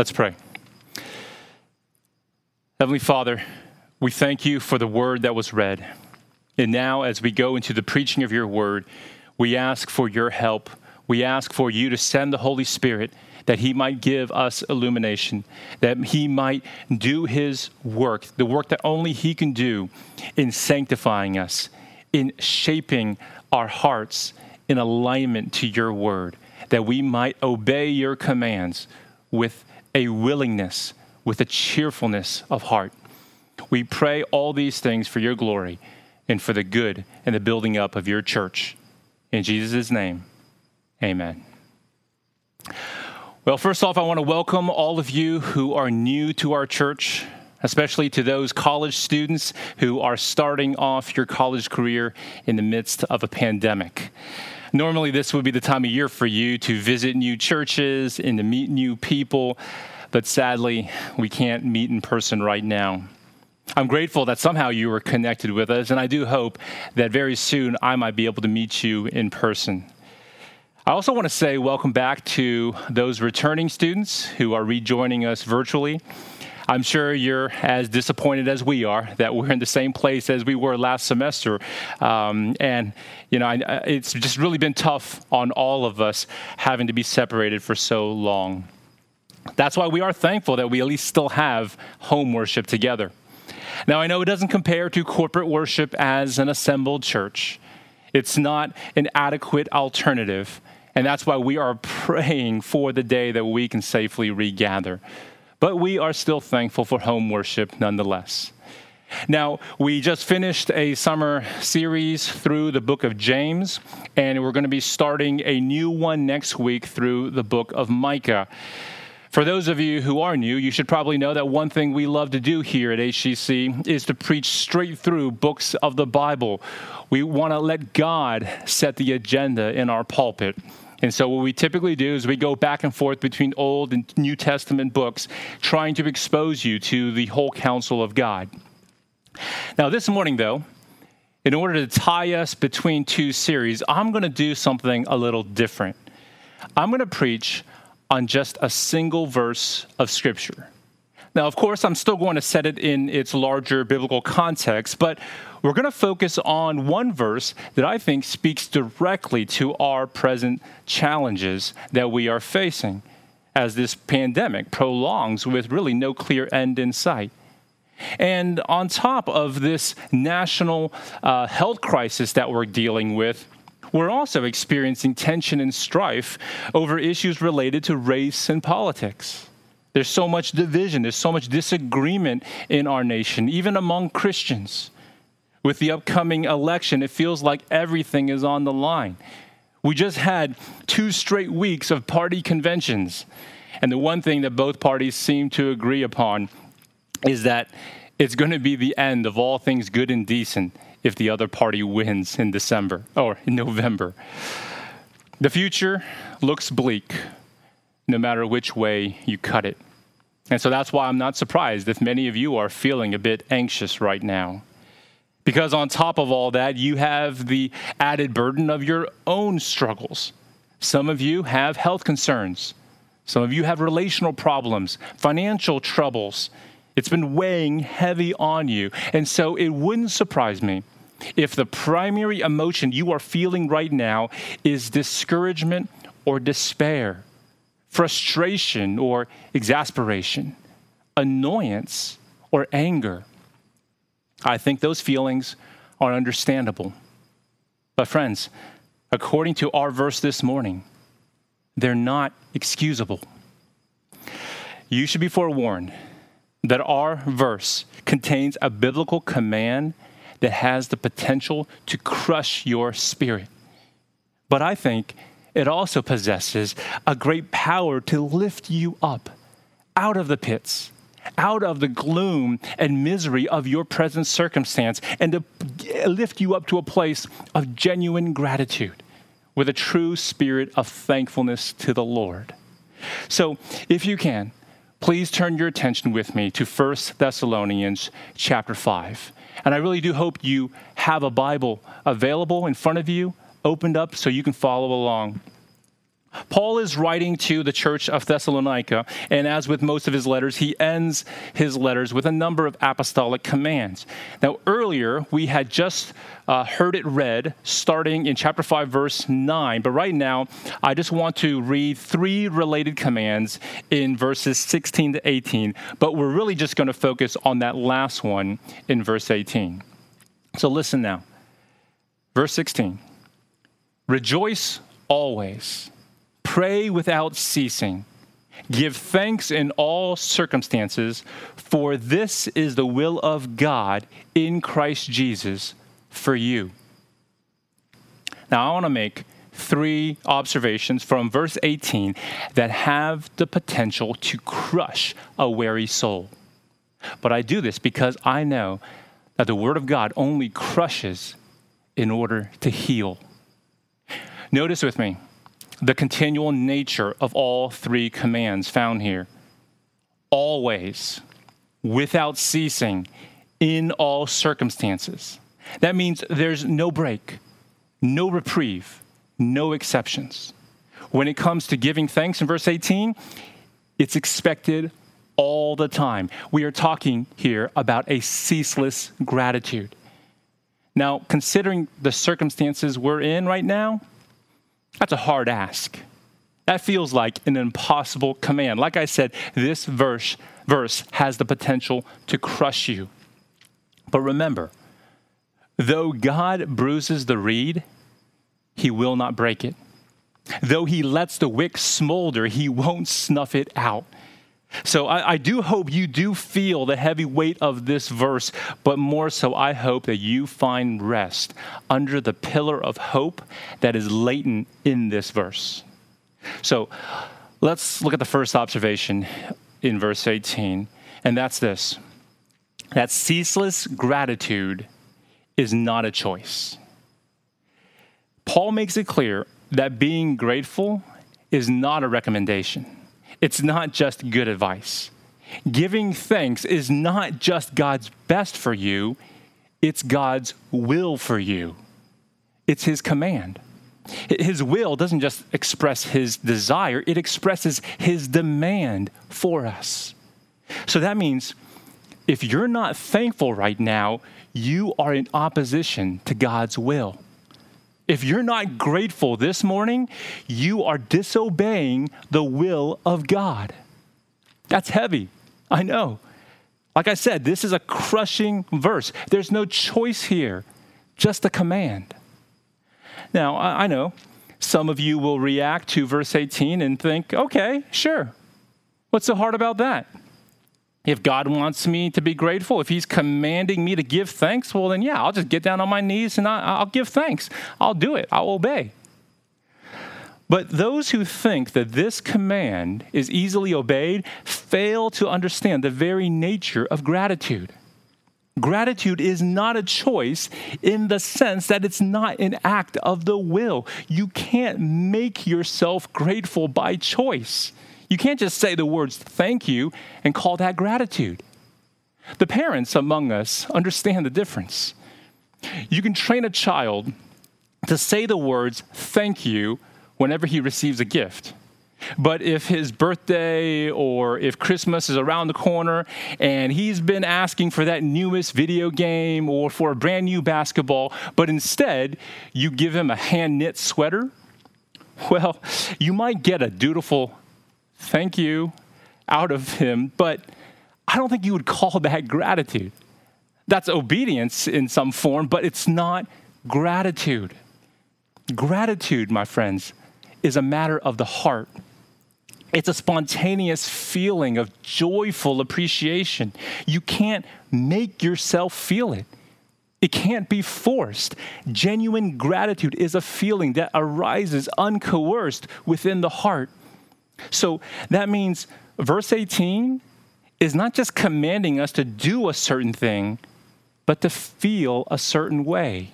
Let's pray. Heavenly Father, we thank you for the word that was read. And now, as we go into the preaching of your word, we ask for your help. We ask for you to send the Holy Spirit that he might give us illumination, that he might do his work, the work that only he can do in sanctifying us, in shaping our hearts in alignment to your word, that we might obey your commands with a willingness, with a cheerfulness of heart. We pray all these things for your glory and for the good and the building up of your church. In Jesus' name, amen. Well, first off, I want to welcome all of you who are new to our church, especially to those college students who are starting off your college career in the midst of a pandemic. Normally, this would be the time of year for you to visit new churches and to meet new people, but sadly, we can't meet in person right now. I'm grateful that somehow you were connected with us, and I do hope that very soon I might be able to meet you in person. I also want to say welcome back to those returning students who are rejoining us virtually. I'm sure you're as disappointed as we are that we're in the same place as we were last semester. Um, and, you know, I, it's just really been tough on all of us having to be separated for so long. That's why we are thankful that we at least still have home worship together. Now, I know it doesn't compare to corporate worship as an assembled church. It's not an adequate alternative. And that's why we are praying for the day that we can safely regather but we are still thankful for home worship nonetheless. Now, we just finished a summer series through the book of James, and we're going to be starting a new one next week through the book of Micah. For those of you who are new, you should probably know that one thing we love to do here at HCC is to preach straight through books of the Bible. We want to let God set the agenda in our pulpit. And so, what we typically do is we go back and forth between Old and New Testament books, trying to expose you to the whole counsel of God. Now, this morning, though, in order to tie us between two series, I'm going to do something a little different. I'm going to preach on just a single verse of Scripture. Now, of course, I'm still going to set it in its larger biblical context, but we're going to focus on one verse that I think speaks directly to our present challenges that we are facing as this pandemic prolongs with really no clear end in sight. And on top of this national uh, health crisis that we're dealing with, we're also experiencing tension and strife over issues related to race and politics. There's so much division, there's so much disagreement in our nation, even among Christians. With the upcoming election, it feels like everything is on the line. We just had two straight weeks of party conventions. And the one thing that both parties seem to agree upon is that it's going to be the end of all things good and decent if the other party wins in December or in November. The future looks bleak no matter which way you cut it. And so that's why I'm not surprised if many of you are feeling a bit anxious right now. Because on top of all that, you have the added burden of your own struggles. Some of you have health concerns. Some of you have relational problems, financial troubles. It's been weighing heavy on you. And so it wouldn't surprise me if the primary emotion you are feeling right now is discouragement or despair frustration or exasperation, annoyance or anger. I think those feelings are understandable. But, friends, according to our verse this morning, they're not excusable. You should be forewarned that our verse contains a biblical command that has the potential to crush your spirit. But I think it also possesses a great power to lift you up out of the pits, out of the gloom and misery of your present circumstance, and to lift you up to a place of genuine gratitude with a true spirit of thankfulness to the Lord. So, if you can, please turn your attention with me to 1 Thessalonians chapter 5. And I really do hope you have a Bible available in front of you opened up so you can follow along. Paul is writing to the church of Thessalonica, and as with most of his letters, he ends his letters with a number of apostolic commands. Now, earlier we had just uh, heard it read starting in chapter 5, verse 9, but right now I just want to read three related commands in verses 16 to 18, but we're really just going to focus on that last one in verse 18. So listen now. Verse 16 Rejoice always. Pray without ceasing. Give thanks in all circumstances, for this is the will of God in Christ Jesus for you. Now, I want to make three observations from verse 18 that have the potential to crush a weary soul. But I do this because I know that the Word of God only crushes in order to heal. Notice with me the continual nature of all three commands found here. Always, without ceasing, in all circumstances. That means there's no break, no reprieve, no exceptions. When it comes to giving thanks in verse 18, it's expected all the time. We are talking here about a ceaseless gratitude. Now, considering the circumstances we're in right now, that's a hard ask. That feels like an impossible command. Like I said, this verse, verse has the potential to crush you. But remember, though God bruises the reed, he will not break it. Though he lets the wick smolder, he won't snuff it out. So I, I, do hope you do feel the heavy weight of this verse, but more so, I hope that you find rest under the pillar of hope that is latent in this verse. So let's look at the first observation in verse 18, and that's this that ceaseless gratitude is not a choice. Paul makes it clear that being grateful is not a recommendation. It's not just good advice. Giving thanks is not just God's best for you, it's God's will for you. It's His command. His will doesn't just express His desire, it expresses His demand for us. So that means if you're not thankful right now, you are in opposition to God's will. If you're not grateful this morning, you are disobeying the will of God. That's heavy. I know. Like I said, this is a crushing verse. There's no choice here, just a command. Now, I, know some of you will react to verse 18 and think, okay, sure. What's so hard about that? If God wants me to be grateful, if He's commanding me to give thanks, well, then yeah, I'll just get down on my knees and I'll give thanks. I'll do it, I'll obey. But those who think that this command is easily obeyed fail to understand the very nature of gratitude. Gratitude is not a choice in the sense that it's not an act of the will. You can't make yourself grateful by choice. You can't just say the words thank you and call that gratitude. The parents among us understand the difference. You can train a child to say the words thank you whenever he receives a gift. But if his birthday or if Christmas is around the corner and he's been asking for that newest video game or for a brand new basketball, but instead you give him a hand knit sweater, well, you might get a dutiful thank you out of him, but I don't think you would call that gratitude. That's obedience in some form, but it's not gratitude. Gratitude, my friends, is a matter of the heart. It's a spontaneous feeling of joyful appreciation. You can't make yourself feel it. It can't be forced. Genuine gratitude is a feeling that arises uncoerced within the heart. So that means verse 18 is not just commanding us to do a certain thing, but to feel a certain way.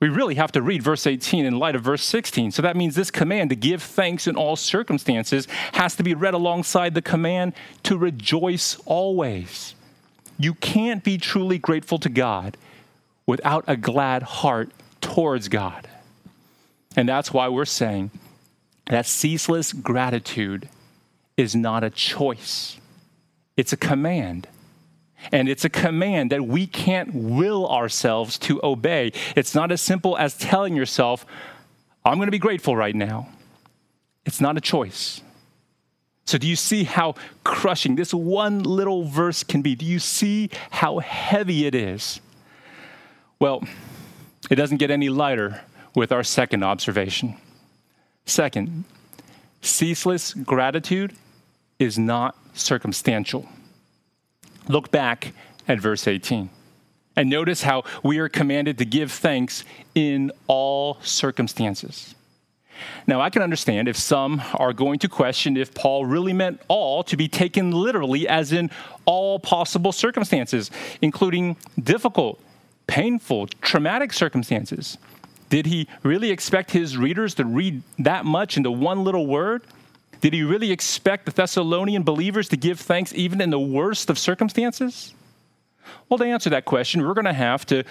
We really have to read verse 18 in light of verse 16. So that means this command to give thanks in all circumstances has to be read alongside the command to rejoice always. You can't be truly grateful to God without a glad heart towards God. And that's why we're saying that ceaseless gratitude is not a choice, it's a command. And it's a command that we can't will ourselves to obey. It's not as simple as telling yourself, I'm going to be grateful right now. It's not a choice. So, do you see how crushing this one little verse can be? Do you see how heavy it is? Well, it doesn't get any lighter with our second observation. Second, ceaseless gratitude is not circumstantial. Look back at verse 18 and notice how we are commanded to give thanks in all circumstances. Now, I can understand if some are going to question if Paul really meant all to be taken literally, as in all possible circumstances, including difficult, painful, traumatic circumstances. Did he really expect his readers to read that much into one little word? Did he really expect the Thessalonian believers to give thanks even in the worst of circumstances? Well, to answer that question, we're going to have to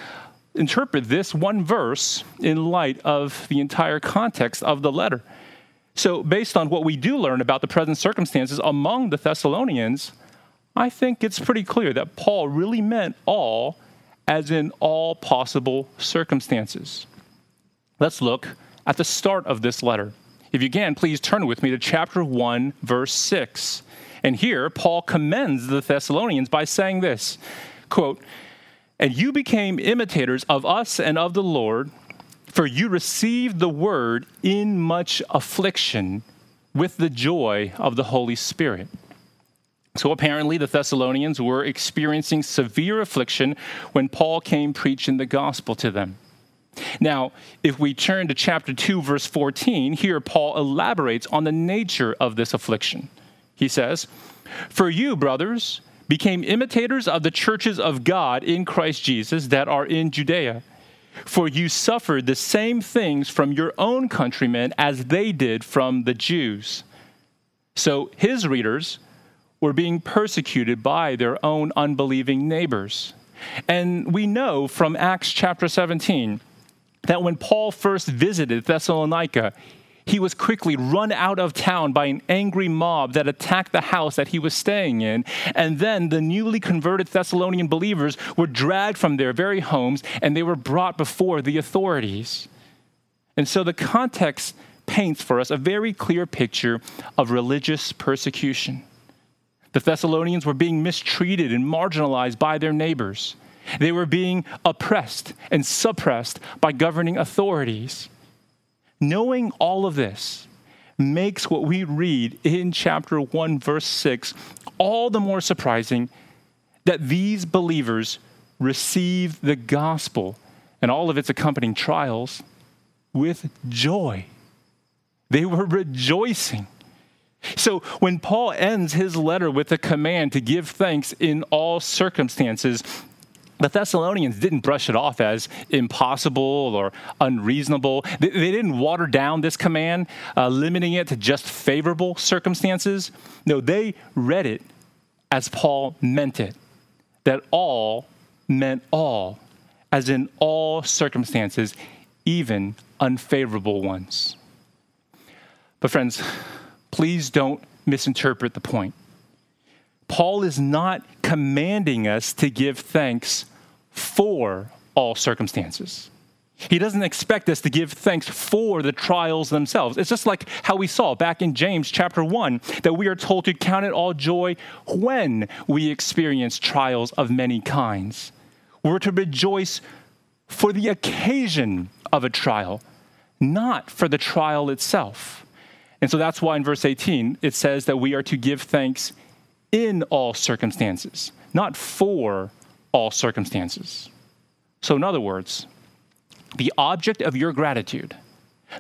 interpret this one verse in light of the entire context of the letter. So, based on what we do learn about the present circumstances among the Thessalonians, I think it's pretty clear that Paul really meant all, as in all possible circumstances. Let's look at the start of this letter. If you can, please turn with me to chapter 1, verse 6. And here, Paul commends the Thessalonians by saying this quote, and you became imitators of us and of the Lord, for you received the word in much affliction with the joy of the Holy Spirit. So apparently, the Thessalonians were experiencing severe affliction when Paul came preaching the gospel to them. Now, if we turn to chapter 2, verse 14, here Paul elaborates on the nature of this affliction. He says, For you, brothers, became imitators of the churches of God in Christ Jesus that are in Judea. For you suffered the same things from your own countrymen as they did from the Jews. So his readers were being persecuted by their own unbelieving neighbors. And we know from Acts chapter 17 that when Paul first visited Thessalonica, he was quickly run out of town by an angry mob that attacked the house that he was staying in. And then the newly converted Thessalonian believers were dragged from their very homes and they were brought before the authorities. And so the context paints for us a very clear picture of religious persecution. The Thessalonians were being mistreated and marginalized by their neighbors. They were being oppressed and suppressed by governing authorities. Knowing all of this makes what we read in chapter 1, verse 6, all the more surprising that these believers received the gospel and all of its accompanying trials with joy. They were rejoicing. So when Paul ends his letter with a command to give thanks in all circumstances, the Thessalonians didn't brush it off as impossible or unreasonable. They, they didn't water down this command, uh, limiting it to just favorable circumstances. No, they read it as Paul meant it, that all meant all, as in all circumstances, even unfavorable ones. But, friends, please don't misinterpret the point. Paul is not commanding us to give thanks for all circumstances. He doesn't expect us to give thanks for the trials themselves. It's just like how we saw back in James chapter 1 that we are told to count it all joy when we experience trials of many kinds. We're to rejoice for the occasion of a trial, not for the trial itself. And so that's why in verse 18 it says that we are to give thanks in all circumstances, not for all circumstances. So, in other words, the object of your gratitude,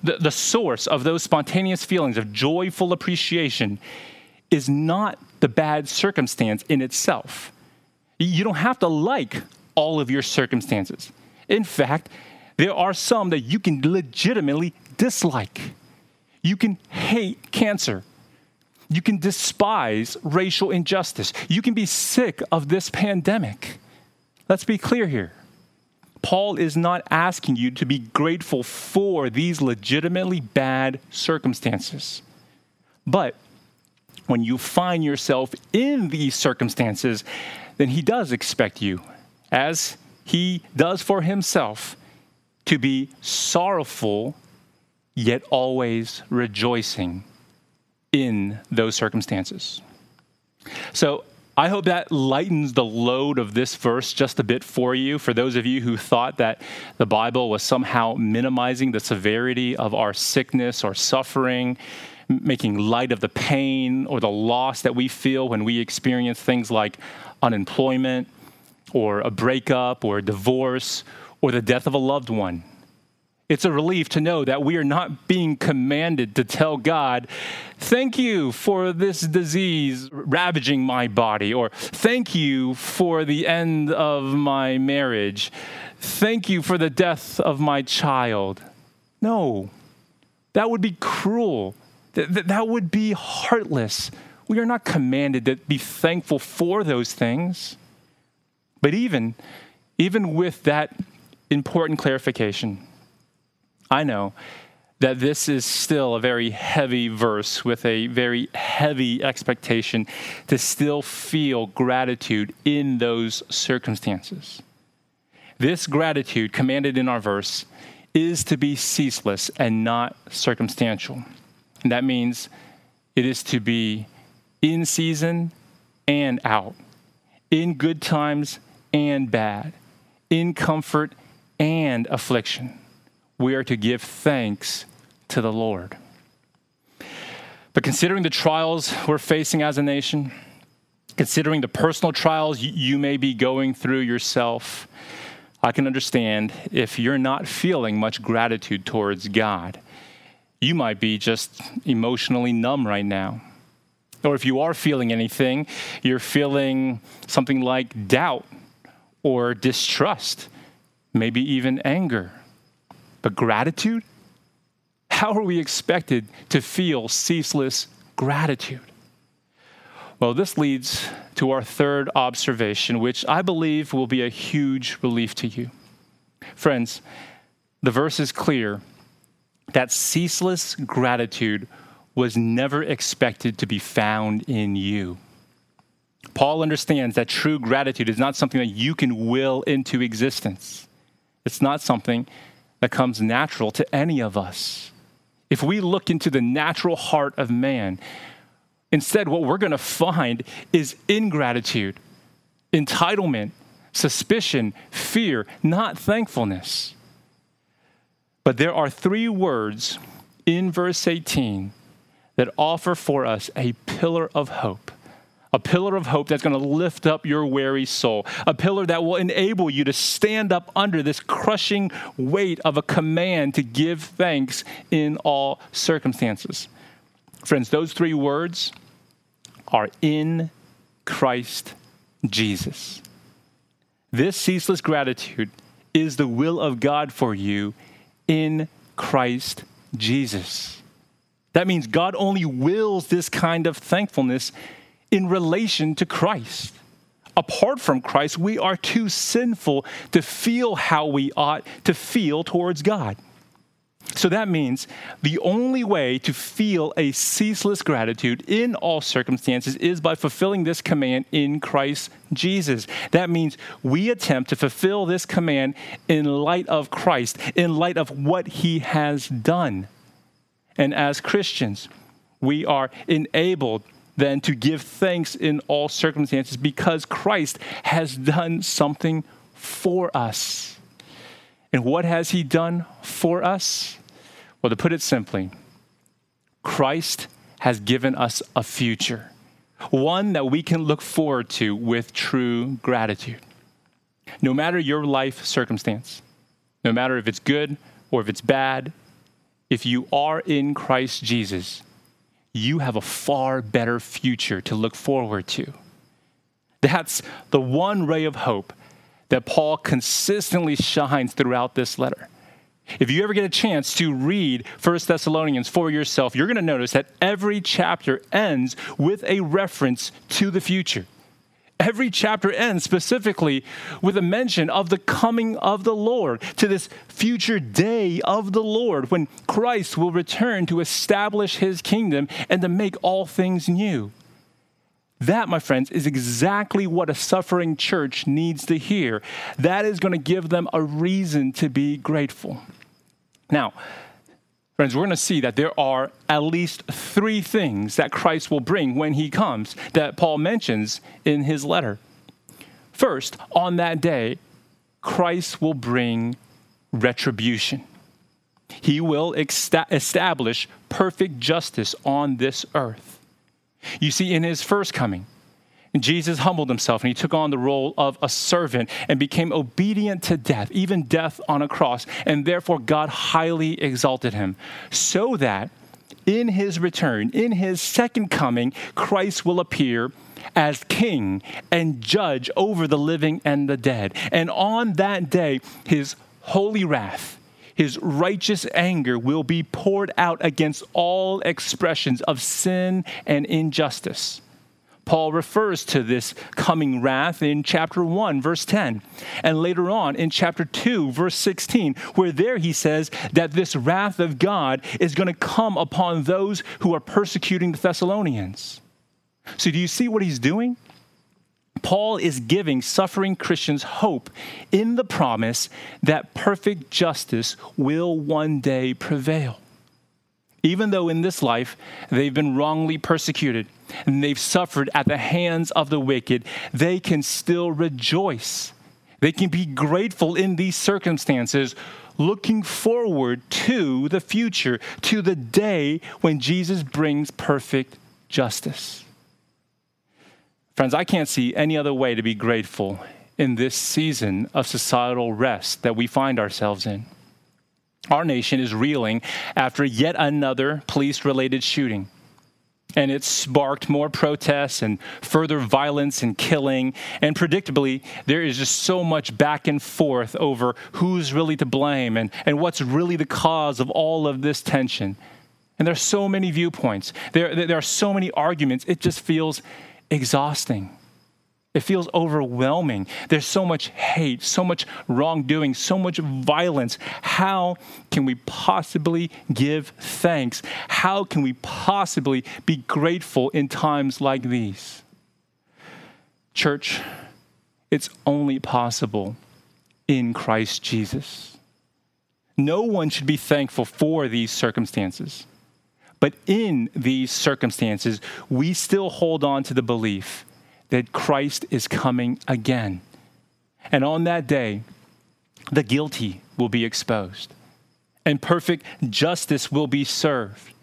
the, the source of those spontaneous feelings of joyful appreciation, is not the bad circumstance in itself. You don't have to like all of your circumstances. In fact, there are some that you can legitimately dislike. You can hate cancer. You can despise racial injustice. You can be sick of this pandemic. Let's be clear here. Paul is not asking you to be grateful for these legitimately bad circumstances. But when you find yourself in these circumstances, then he does expect you, as he does for himself, to be sorrowful, yet always rejoicing in those circumstances. So I hope that lightens the load of this verse just a bit for you. For those of you who thought that the Bible was somehow minimizing the severity of our sickness or suffering, making light of the pain or the loss that we feel when we experience things like unemployment or a breakup or a divorce or the death of a loved one. It's a relief to know that we are not being commanded to tell God, thank you for this disease ravaging my body, or thank you for the end of my marriage, thank you for the death of my child. No, that would be cruel. That, that would be heartless. We are not commanded to be thankful for those things. But even, even with that important clarification, I know that this is still a very heavy verse with a very heavy expectation to still feel gratitude in those circumstances. This gratitude commanded in our verse is to be ceaseless and not circumstantial. And that means it is to be in season and out, in good times and bad, in comfort and affliction we are to give thanks to the Lord. But considering the trials we're facing as a nation, considering the personal trials you may be going through yourself, I can understand if you're not feeling much gratitude towards God. You might be just emotionally numb right now. Or if you are feeling anything, you're feeling something like doubt or distrust, maybe even anger. But gratitude? How are we expected to feel ceaseless gratitude? Well, this leads to our third observation, which I believe will be a huge relief to you. Friends, the verse is clear that ceaseless gratitude was never expected to be found in you. Paul understands that true gratitude is not something that you can will into existence. It's not something that comes natural to any of us. If we look into the natural heart of man, instead, what we're going to find is ingratitude, entitlement, suspicion, fear, not thankfulness. But there are three words in verse 18 that offer for us a pillar of hope a pillar of hope that's going to lift up your weary soul, a pillar that will enable you to stand up under this crushing weight of a command to give thanks in all circumstances. Friends, those three words are in Christ Jesus. This ceaseless gratitude is the will of God for you in Christ Jesus. That means God only wills this kind of thankfulness in relation to Christ. Apart from Christ, we are too sinful to feel how we ought to feel towards God. So that means the only way to feel a ceaseless gratitude in all circumstances is by fulfilling this command in Christ Jesus. That means we attempt to fulfill this command in light of Christ, in light of what he has done. And as Christians, we are enabled than to give thanks in all circumstances because Christ has done something for us. And what has he done for us? Well, to put it simply, Christ has given us a future, one that we can look forward to with true gratitude. No matter your life circumstance, no matter if it's good or if it's bad, if you are in Christ Jesus, you have a far better future to look forward to. That's the one ray of hope that Paul consistently shines throughout this letter. If you ever get a chance to read 1 Thessalonians for yourself, you're going to notice that every chapter ends with a reference to the future. Every chapter ends specifically with a mention of the coming of the Lord, to this future day of the Lord when Christ will return to establish his kingdom and to make all things new. That, my friends, is exactly what a suffering church needs to hear. That is going to give them a reason to be grateful. Now, Friends, we're going to see that there are at least three things that Christ will bring when he comes that Paul mentions in his letter. First, on that day, Christ will bring retribution. He will establish perfect justice on this earth. You see, in his first coming, and Jesus humbled himself and he took on the role of a servant and became obedient to death, even death on a cross. And therefore, God highly exalted him so that in his return, in his second coming, Christ will appear as king and judge over the living and the dead. And on that day, his holy wrath, his righteous anger will be poured out against all expressions of sin and injustice. Paul refers to this coming wrath in chapter 1, verse 10, and later on in chapter 2, verse 16, where there he says that this wrath of God is going to come upon those who are persecuting the Thessalonians. So, do you see what he's doing? Paul is giving suffering Christians hope in the promise that perfect justice will one day prevail. Even though in this life they've been wrongly persecuted and they've suffered at the hands of the wicked, they can still rejoice. They can be grateful in these circumstances, looking forward to the future, to the day when Jesus brings perfect justice. Friends, I can't see any other way to be grateful in this season of societal rest that we find ourselves in. Our nation is reeling after yet another police related shooting. And it sparked more protests and further violence and killing. And predictably, there is just so much back and forth over who's really to blame and, and what's really the cause of all of this tension. And there are so many viewpoints, there, there are so many arguments, it just feels exhausting. It feels overwhelming. There's so much hate, so much wrongdoing, so much violence. How can we possibly give thanks? How can we possibly be grateful in times like these? Church, it's only possible in Christ Jesus. No one should be thankful for these circumstances. But in these circumstances, we still hold on to the belief that Christ is coming again. And on that day, the guilty will be exposed and perfect justice will be served.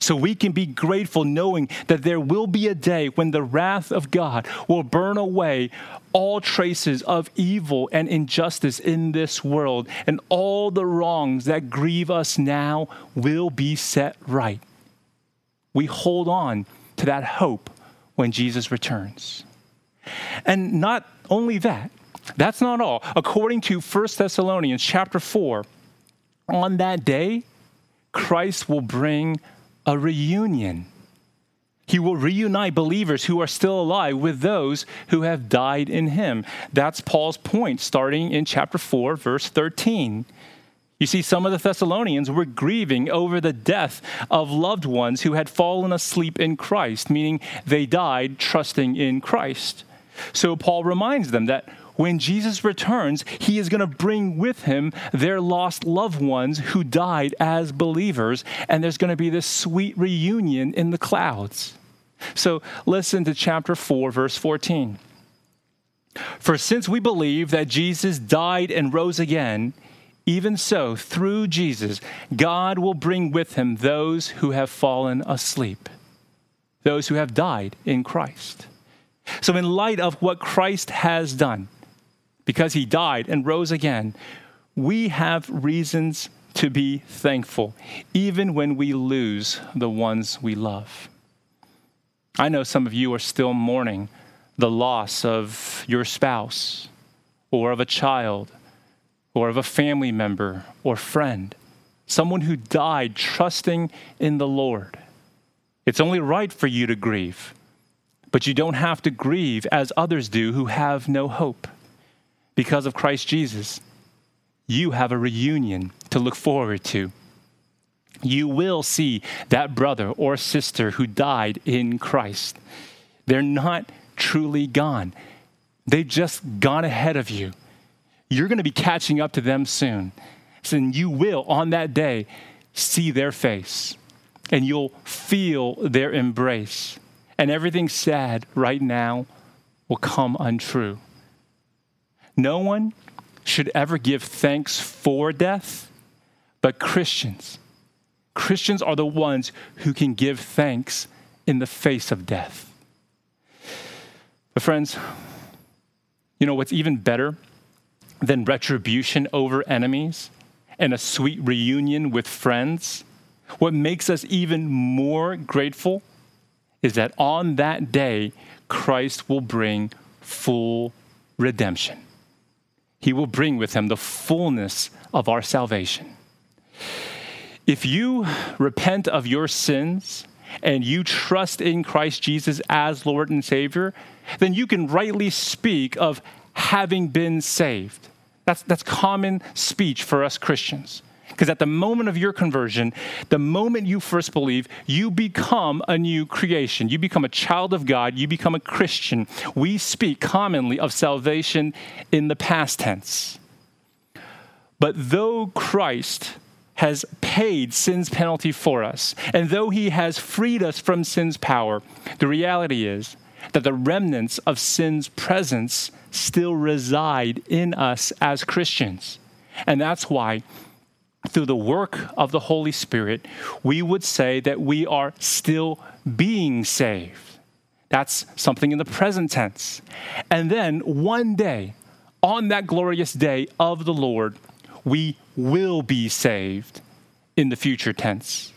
So we can be grateful knowing that there will be a day when the wrath of God will burn away all traces of evil and injustice in this world, and all the wrongs that grieve us now will be set right. We hold on to that hope when Jesus returns. And not only that, that's not all. According to 1 Thessalonians chapter 4, on that day, Christ will bring a reunion. He will reunite believers who are still alive with those who have died in him. That's Paul's point, starting in chapter 4, verse 13. You see, some of the Thessalonians were grieving over the death of loved ones who had fallen asleep in Christ, meaning they died trusting in Christ. So Paul reminds them that when Jesus returns, he is going to bring with him their lost loved ones who died as believers, and there's going to be this sweet reunion in the clouds. So listen to chapter 4, verse 14. For since we believe that Jesus died and rose again, even so, through Jesus, God will bring with him those who have fallen asleep, those who have died in Christ. So, in light of what Christ has done, because he died and rose again, we have reasons to be thankful, even when we lose the ones we love. I know some of you are still mourning the loss of your spouse or of a child or of a family member or friend, someone who died trusting in the Lord. It's only right for you to grieve. but you don't have to grieve as others do who have no hope. Because of Christ Jesus, you have a reunion to look forward to. You will see that brother or sister who died in Christ. They're not truly gone, they've just gone ahead of you. You're going to be catching up to them soon. So you will, on that day, see their face and you'll feel their embrace. And everything sad right now will come untrue. No one should ever give thanks for death, but Christians. Christians are the ones who can give thanks in the face of death. But, friends, you know what's even better than retribution over enemies and a sweet reunion with friends? What makes us even more grateful is that on that day, Christ will bring full redemption. He will bring with him the fullness of our salvation. If you repent of your sins and you trust in Christ Jesus as Lord and Savior, then you can rightly speak of having been saved. That's, that's common speech for us Christians. Because at the moment of your conversion, the moment you first believe, you become a new creation. You become a child of God. You become a Christian. We speak commonly of salvation in the past tense. But though Christ has paid sin's penalty for us, and though he has freed us from sin's power, the reality is that the remnants of sin's presence still reside in us as Christians. And that's why through the work of the Holy Spirit, we would say that we are still being saved. That's something in the present tense. And then one day, on that glorious day of the Lord, we will be saved in the future tense.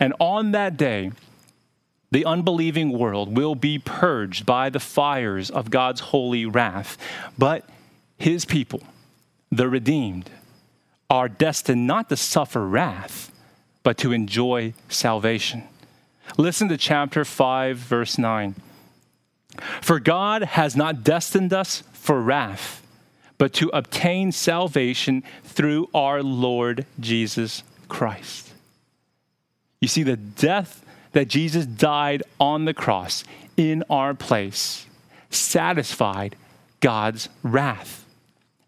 And on that day, the unbelieving world will be purged by the fires of God's holy wrath. But his people, the redeemed, are destined not to suffer wrath, but to enjoy salvation. Listen to chapter 5, verse 9. For God has not destined us for wrath, but to obtain salvation through our Lord Jesus Christ. You see, the death that Jesus died on the cross in our place satisfied God's wrath.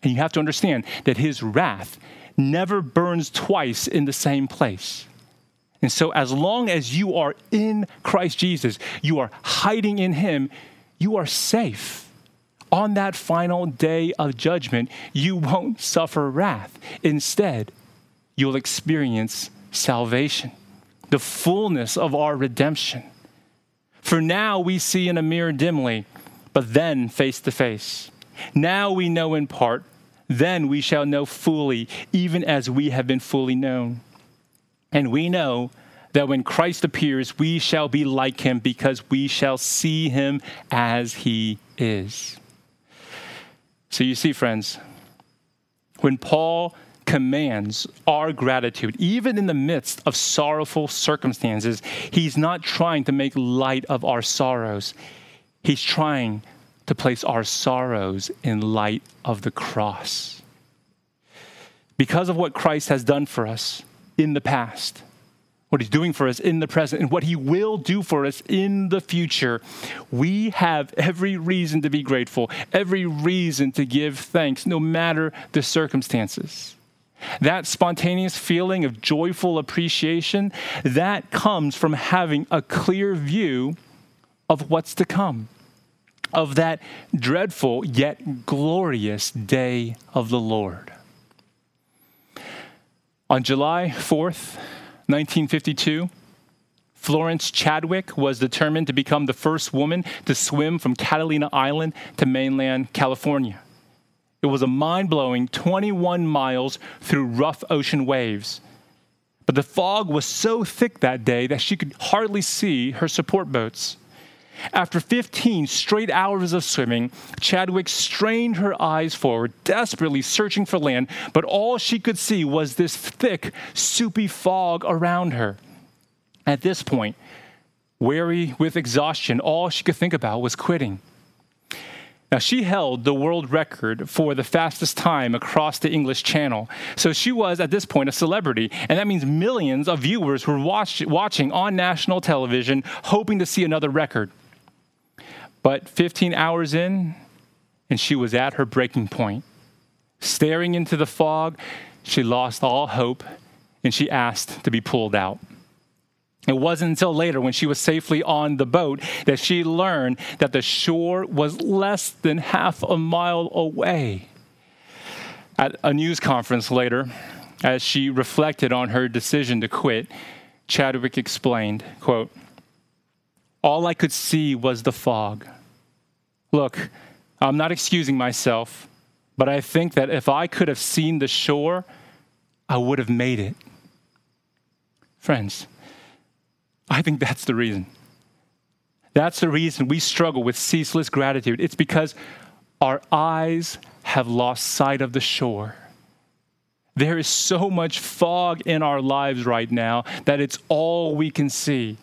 And you have to understand that his wrath never burns twice in the same place. And so, as long as you are in Christ Jesus, you are hiding in Him, you are safe. On that final day of judgment, you won't suffer wrath. Instead, you'll experience salvation, the fullness of our redemption. For now, we see in a mirror dimly, but then face to face. Now we know in part then we shall know fully, even as we have been fully known. And we know that when Christ appears, we shall be like him because we shall see him as he is. So you see, friends, when Paul commands our gratitude, even in the midst of sorrowful circumstances, he's not trying to make light of our sorrows. He's trying to place our sorrows in light of the cross. Because of what Christ has done for us in the past, what he's doing for us in the present, and what he will do for us in the future, we have every reason to be grateful, every reason to give thanks, no matter the circumstances. That spontaneous feeling of joyful appreciation, that comes from having a clear view of what's to come of that dreadful yet glorious day of the Lord. On July 4th, 1952, Florence Chadwick was determined to become the first woman to swim from Catalina Island to mainland California. It was a mind blowing 21 miles through rough ocean waves. But the fog was so thick that day that she could hardly see her support boats. After 15 straight hours of swimming, Chadwick strained her eyes forward, desperately searching for land, but all she could see was this thick, soupy fog around her. At this point, Weary with exhaustion, all she could think about was quitting. Now, she held the world record for the fastest time across the English Channel. So she was, at this point, a celebrity. And that means millions of viewers were watch, watching on national television, hoping to see another record. But 15 hours in, and she was at her breaking point. Staring into the fog, she lost all hope and she asked to be pulled out. It wasn't until later, when she was safely on the boat, that she learned that the shore was less than half a mile away. At a news conference later, as she reflected on her decision to quit, Chadwick explained, quote, All I could see was the fog. Look, I'm not excusing myself, but I think that if I could have seen the shore, I would have made it. Friends, I think that's the reason. That's the reason we struggle with ceaseless gratitude. It's because our eyes have lost sight of the shore. There is so much fog in our lives right now that it's all we can see.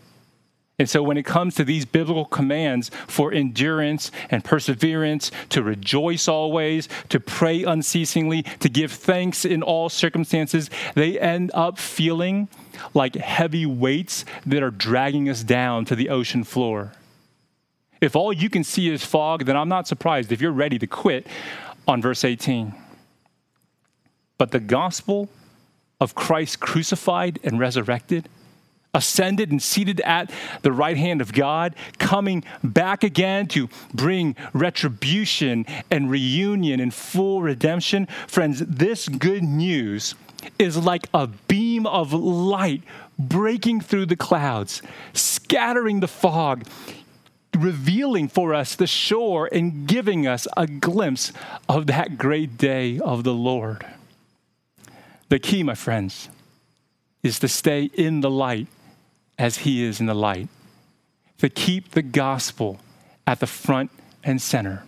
And so, when it comes to these biblical commands for endurance and perseverance, to rejoice always, to pray unceasingly, to give thanks in all circumstances, they end up feeling like heavy weights that are dragging us down to the ocean floor. If all you can see is fog, then I'm not surprised if you're ready to quit on verse 18. But the gospel of Christ crucified and resurrected ascended and seated at the right hand of God, coming back again to bring retribution and reunion and full redemption. Friends, this good news is like a beam of light breaking through the clouds, scattering the fog, revealing for us the shore and giving us a glimpse of that great day of the Lord. The key, my friends, is to stay in the light as He is in the light, to keep the gospel at the front and center.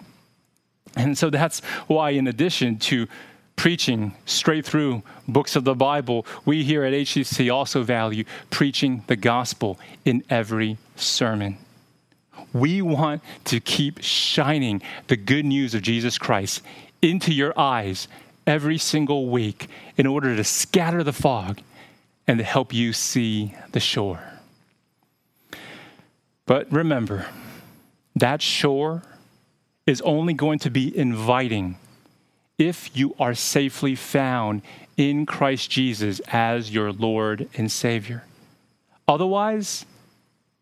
And so that's why, in addition to preaching straight through books of the Bible, we here at HCC also value preaching the gospel in every sermon. We want to keep shining the good news of Jesus Christ into your eyes every single week in order to scatter the fog and to help you see the shore. But remember, that shore is only going to be inviting if you are safely found in Christ Jesus as your Lord and Savior. Otherwise,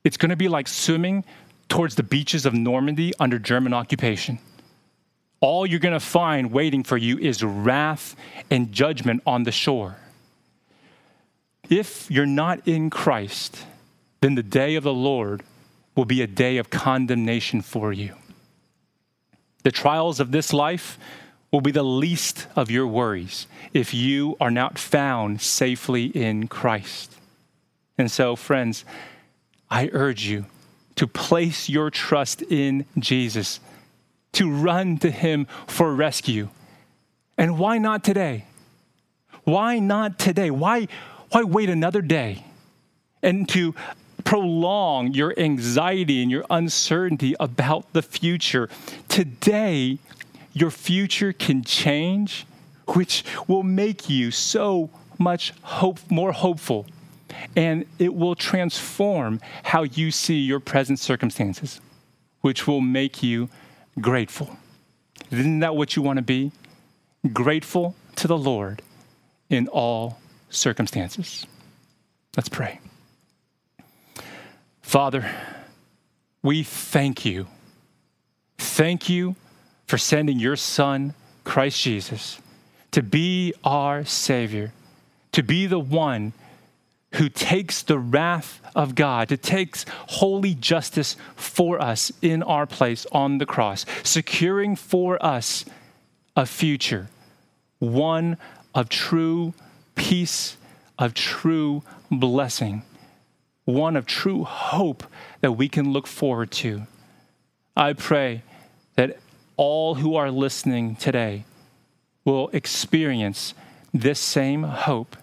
it's going to be like swimming towards the beaches of Normandy under German occupation. All you're going to find waiting for you is wrath and judgment on the shore. If you're not in Christ, then the day of the Lord will be a day of condemnation for you. The trials of this life will be the least of your worries if you are not found safely in Christ. And so, friends, I urge you to place your trust in Jesus, to run to him for rescue. And why not today? Why not today? Why, why wait another day? And to prolong your anxiety and your uncertainty about the future. Today, your future can change, which will make you so much hope, more hopeful. And it will transform how you see your present circumstances, which will make you grateful. Isn't that what you want to be? Grateful to the Lord in all circumstances. Let's pray. Father, we thank you. Thank you for sending your Son, Christ Jesus, to be our Savior, to be the one who takes the wrath of God, to takes holy justice for us in our place on the cross, securing for us a future, one of true peace, of true blessing one of true hope that we can look forward to. I pray that all who are listening today will experience this same hope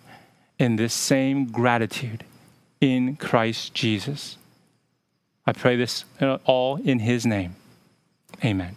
and this same gratitude in Christ Jesus. I pray this all in his name. Amen.